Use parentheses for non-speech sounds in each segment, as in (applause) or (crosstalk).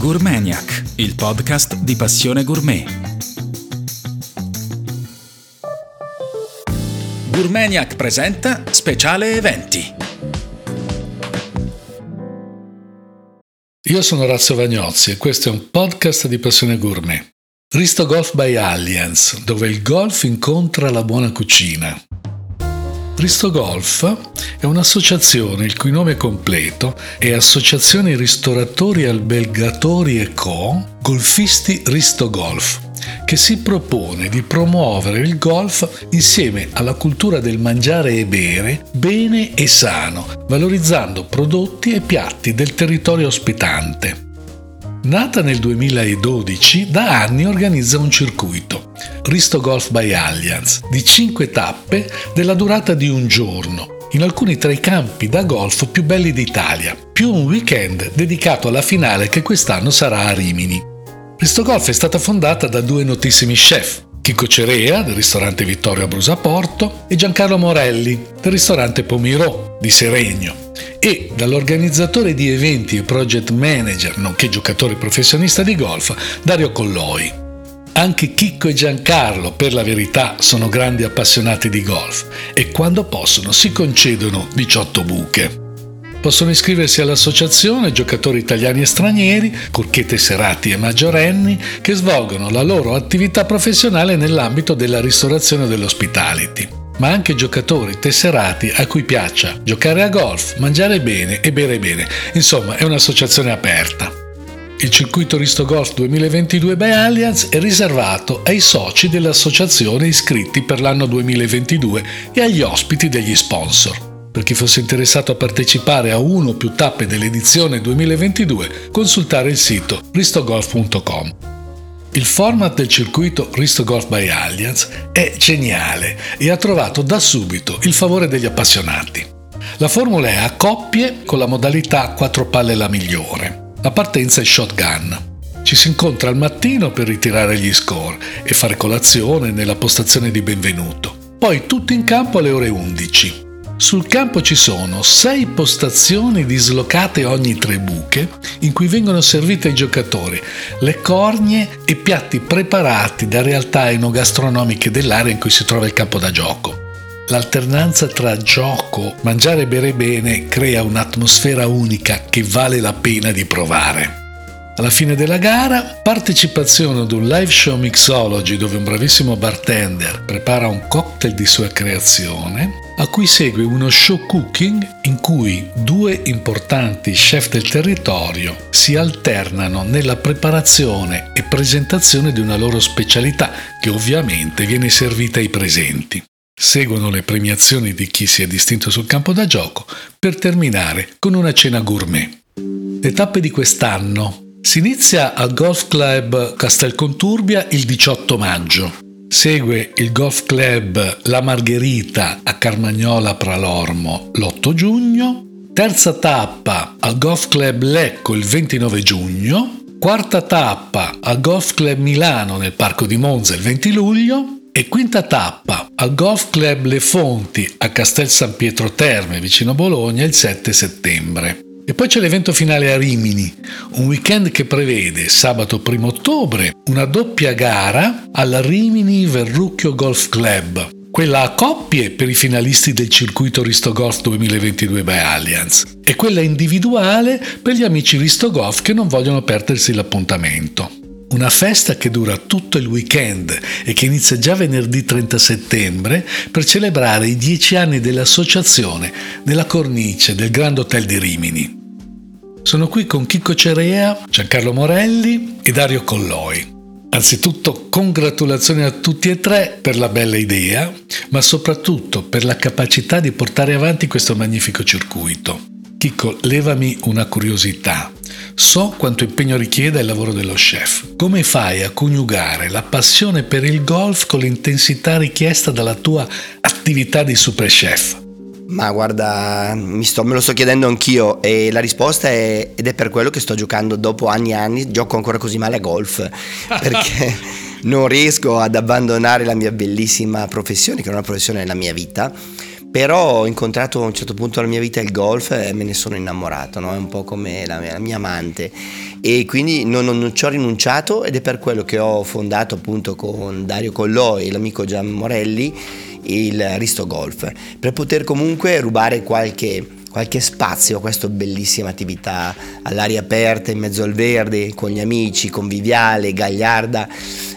Gourmaniac, il podcast di Passione Gourmet. Gourmaniac presenta Speciale Eventi. Io sono Razzo Vagnozzi e questo è un podcast di Passione Gourmet. Risto Golf by Allianz, dove il golf incontra la buona cucina. Risto Golf è un'associazione il cui nome completo è Associazione Ristoratori Albergatori e Co. Golfisti Risto Golf, che si propone di promuovere il golf insieme alla cultura del mangiare e bere bene e sano, valorizzando prodotti e piatti del territorio ospitante. Nata nel 2012, da anni organizza un circuito, Risto Golf by Allianz, di 5 tappe della durata di un giorno, in alcuni tra i campi da golf più belli d'Italia, più un weekend dedicato alla finale che quest'anno sarà a Rimini. Risto Golf è stata fondata da due notissimi chef, Chico Cerea del ristorante Vittorio a Brusaporto e Giancarlo Morelli del ristorante Pomirò di Seregno e dall'organizzatore di eventi e project manager, nonché giocatore professionista di golf, Dario Colloi. Anche Chicco e Giancarlo, per la verità, sono grandi appassionati di golf e quando possono si concedono 18 buche. Possono iscriversi all'associazione giocatori italiani e stranieri, purché tesserati e maggiorenni, che svolgono la loro attività professionale nell'ambito della ristorazione dell'hospitality ma anche giocatori tesserati a cui piaccia giocare a golf, mangiare bene e bere bene. Insomma, è un'associazione aperta. Il circuito Risto Golf 2022 by Allianz è riservato ai soci dell'associazione iscritti per l'anno 2022 e agli ospiti degli sponsor. Per chi fosse interessato a partecipare a uno o più tappe dell'edizione 2022, consultare il sito ristogolf.com. Il format del circuito Risto Golf by Allianz è geniale e ha trovato da subito il favore degli appassionati. La formula è a coppie con la modalità 4 palle la migliore. La partenza è shotgun. Ci si incontra al mattino per ritirare gli score e fare colazione nella postazione di benvenuto. Poi tutti in campo alle ore 11. Sul campo ci sono sei postazioni dislocate ogni tre buche in cui vengono servite ai giocatori le cornie e piatti preparati da realtà enogastronomiche dell'area in cui si trova il campo da gioco. L'alternanza tra gioco, mangiare e bere bene crea un'atmosfera unica che vale la pena di provare. Alla fine della gara, partecipazione ad un live show mixology dove un bravissimo bartender prepara un cocktail di sua creazione, a cui segue uno show cooking in cui due importanti chef del territorio si alternano nella preparazione e presentazione di una loro specialità che ovviamente viene servita ai presenti. Seguono le premiazioni di chi si è distinto sul campo da gioco per terminare con una cena gourmet. Le tappe di quest'anno si inizia al Golf Club Castelconturbia il 18 maggio. Segue il Golf Club La Margherita a Carmagnola Pralormo l'8 giugno. Terza tappa al Golf Club Lecco il 29 giugno. Quarta tappa al Golf Club Milano nel Parco di Monza il 20 luglio. E quinta tappa al Golf Club Le Fonti a Castel San Pietro Terme vicino Bologna il 7 settembre. E poi c'è l'evento finale a Rimini, un weekend che prevede sabato 1 ottobre una doppia gara al Rimini Verrucchio Golf Club, quella a coppie per i finalisti del circuito Risto Golf 2022 by Allianz e quella individuale per gli amici Risto Golf che non vogliono perdersi l'appuntamento. Una festa che dura tutto il weekend e che inizia già venerdì 30 settembre per celebrare i dieci anni dell'associazione nella cornice del Grand Hotel di Rimini. Sono qui con Chicco Cerea, Giancarlo Morelli e Dario Colloi. Anzitutto congratulazioni a tutti e tre per la bella idea, ma soprattutto per la capacità di portare avanti questo magnifico circuito. Chicco, levami una curiosità. So quanto impegno richiede il lavoro dello chef. Come fai a coniugare la passione per il golf con l'intensità richiesta dalla tua attività di super chef? Ma guarda, sto, me lo sto chiedendo anch'io e la risposta è, ed è per quello che sto giocando dopo anni e anni, gioco ancora così male a golf, perché (laughs) non riesco ad abbandonare la mia bellissima professione, che è una professione nella mia vita, però ho incontrato a un certo punto della mia vita il golf e me ne sono innamorato, no? è un po' come la mia, la mia amante e quindi non, non, non, ci ho rinunciato ed è per quello che ho fondato appunto con Dario Collò e l'amico Gian Morelli il Risto Golf, per poter comunque rubare qualche, qualche spazio a questa bellissima attività all'aria aperta, in mezzo al verde, con gli amici, conviviale, gagliarda.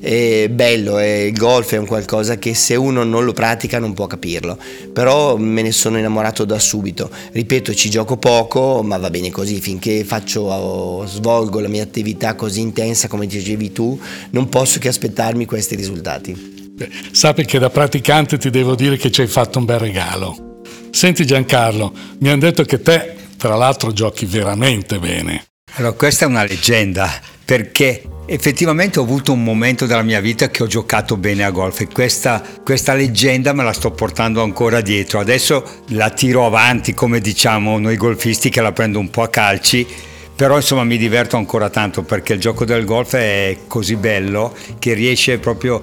È bello, è, il golf è un qualcosa che se uno non lo pratica non può capirlo, però me ne sono innamorato da subito. Ripeto, ci gioco poco, ma va bene così, finché faccio, svolgo la mia attività così intensa come dicevi tu, non posso che aspettarmi questi risultati. Sappi che da praticante ti devo dire che ci hai fatto un bel regalo. Senti Giancarlo, mi hanno detto che te, tra l'altro, giochi veramente bene. Allora, questa è una leggenda, perché effettivamente ho avuto un momento della mia vita che ho giocato bene a golf e questa, questa leggenda me la sto portando ancora dietro. Adesso la tiro avanti, come diciamo noi golfisti, che la prendo un po' a calci però insomma mi diverto ancora tanto perché il gioco del golf è così bello che riesce proprio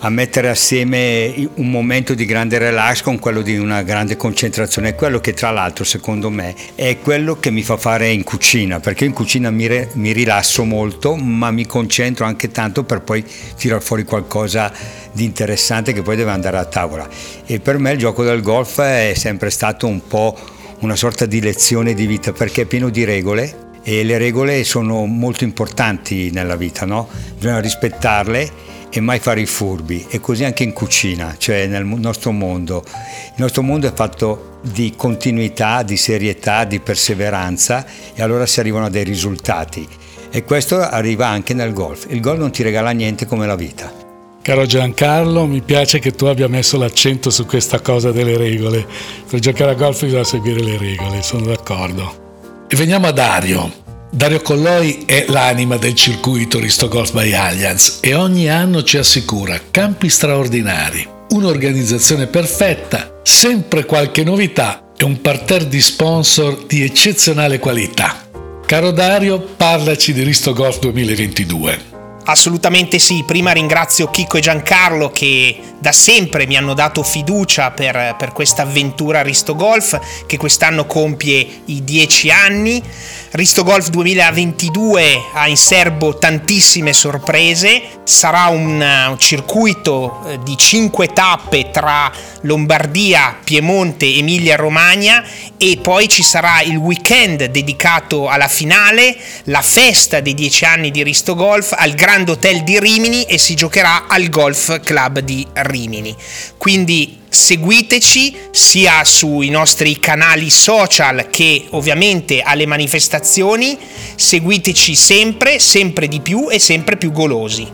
a mettere assieme un momento di grande relax con quello di una grande concentrazione, quello che tra l'altro secondo me è quello che mi fa fare in cucina, perché in cucina mi, re, mi rilasso molto, ma mi concentro anche tanto per poi tirar fuori qualcosa di interessante che poi deve andare a tavola. E per me il gioco del golf è sempre stato un po' una sorta di lezione di vita perché è pieno di regole e le regole sono molto importanti nella vita, no? bisogna rispettarle e mai fare i furbi e così anche in cucina, cioè nel nostro mondo. Il nostro mondo è fatto di continuità, di serietà, di perseveranza e allora si arrivano a dei risultati e questo arriva anche nel golf. Il golf non ti regala niente come la vita. Caro Giancarlo, mi piace che tu abbia messo l'accento su questa cosa delle regole. Per giocare a golf bisogna seguire le regole, sono d'accordo. E veniamo a Dario. Dario Colloi è l'anima del circuito Risto Golf by Allianz e ogni anno ci assicura campi straordinari, un'organizzazione perfetta, sempre qualche novità e un parterre di sponsor di eccezionale qualità. Caro Dario, parlaci di Risto Golf 2022. Assolutamente sì, prima ringrazio Chicco e Giancarlo che da sempre mi hanno dato fiducia per, per questa avventura Risto Golf che quest'anno compie i 10 anni. Risto Golf 2022 ha in serbo tantissime sorprese, sarà un, un circuito eh, di 5 tappe tra Lombardia, Piemonte, Emilia Romagna e poi ci sarà il weekend dedicato alla finale, la festa dei 10 anni di Risto Golf al Grand Hotel di Rimini e si giocherà al Golf Club di Rimini. Quindi seguiteci sia sui nostri canali social che ovviamente alle manifestazioni, seguiteci sempre, sempre di più e sempre più golosi.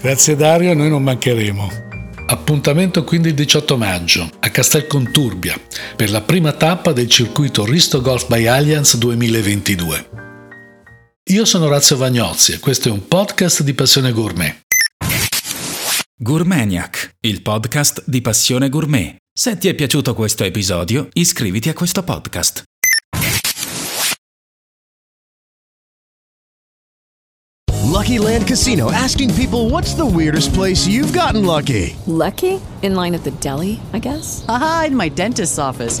Grazie Dario, noi non mancheremo. Appuntamento quindi il 18 maggio a Castel Conturbia per la prima tappa del circuito Risto Golf by Allianz 2022. Io sono Razio Vagnozzi e questo è un podcast di Passione Gourmet. Gourmaniac, il podcast di Passione Gourmet. Se ti è piaciuto questo episodio, iscriviti a questo podcast. Lucky Land Casino asking people what's the weirdest place you've gotten lucky? Lucky? In line at the deli, I guess? Aha, in my dentist's office.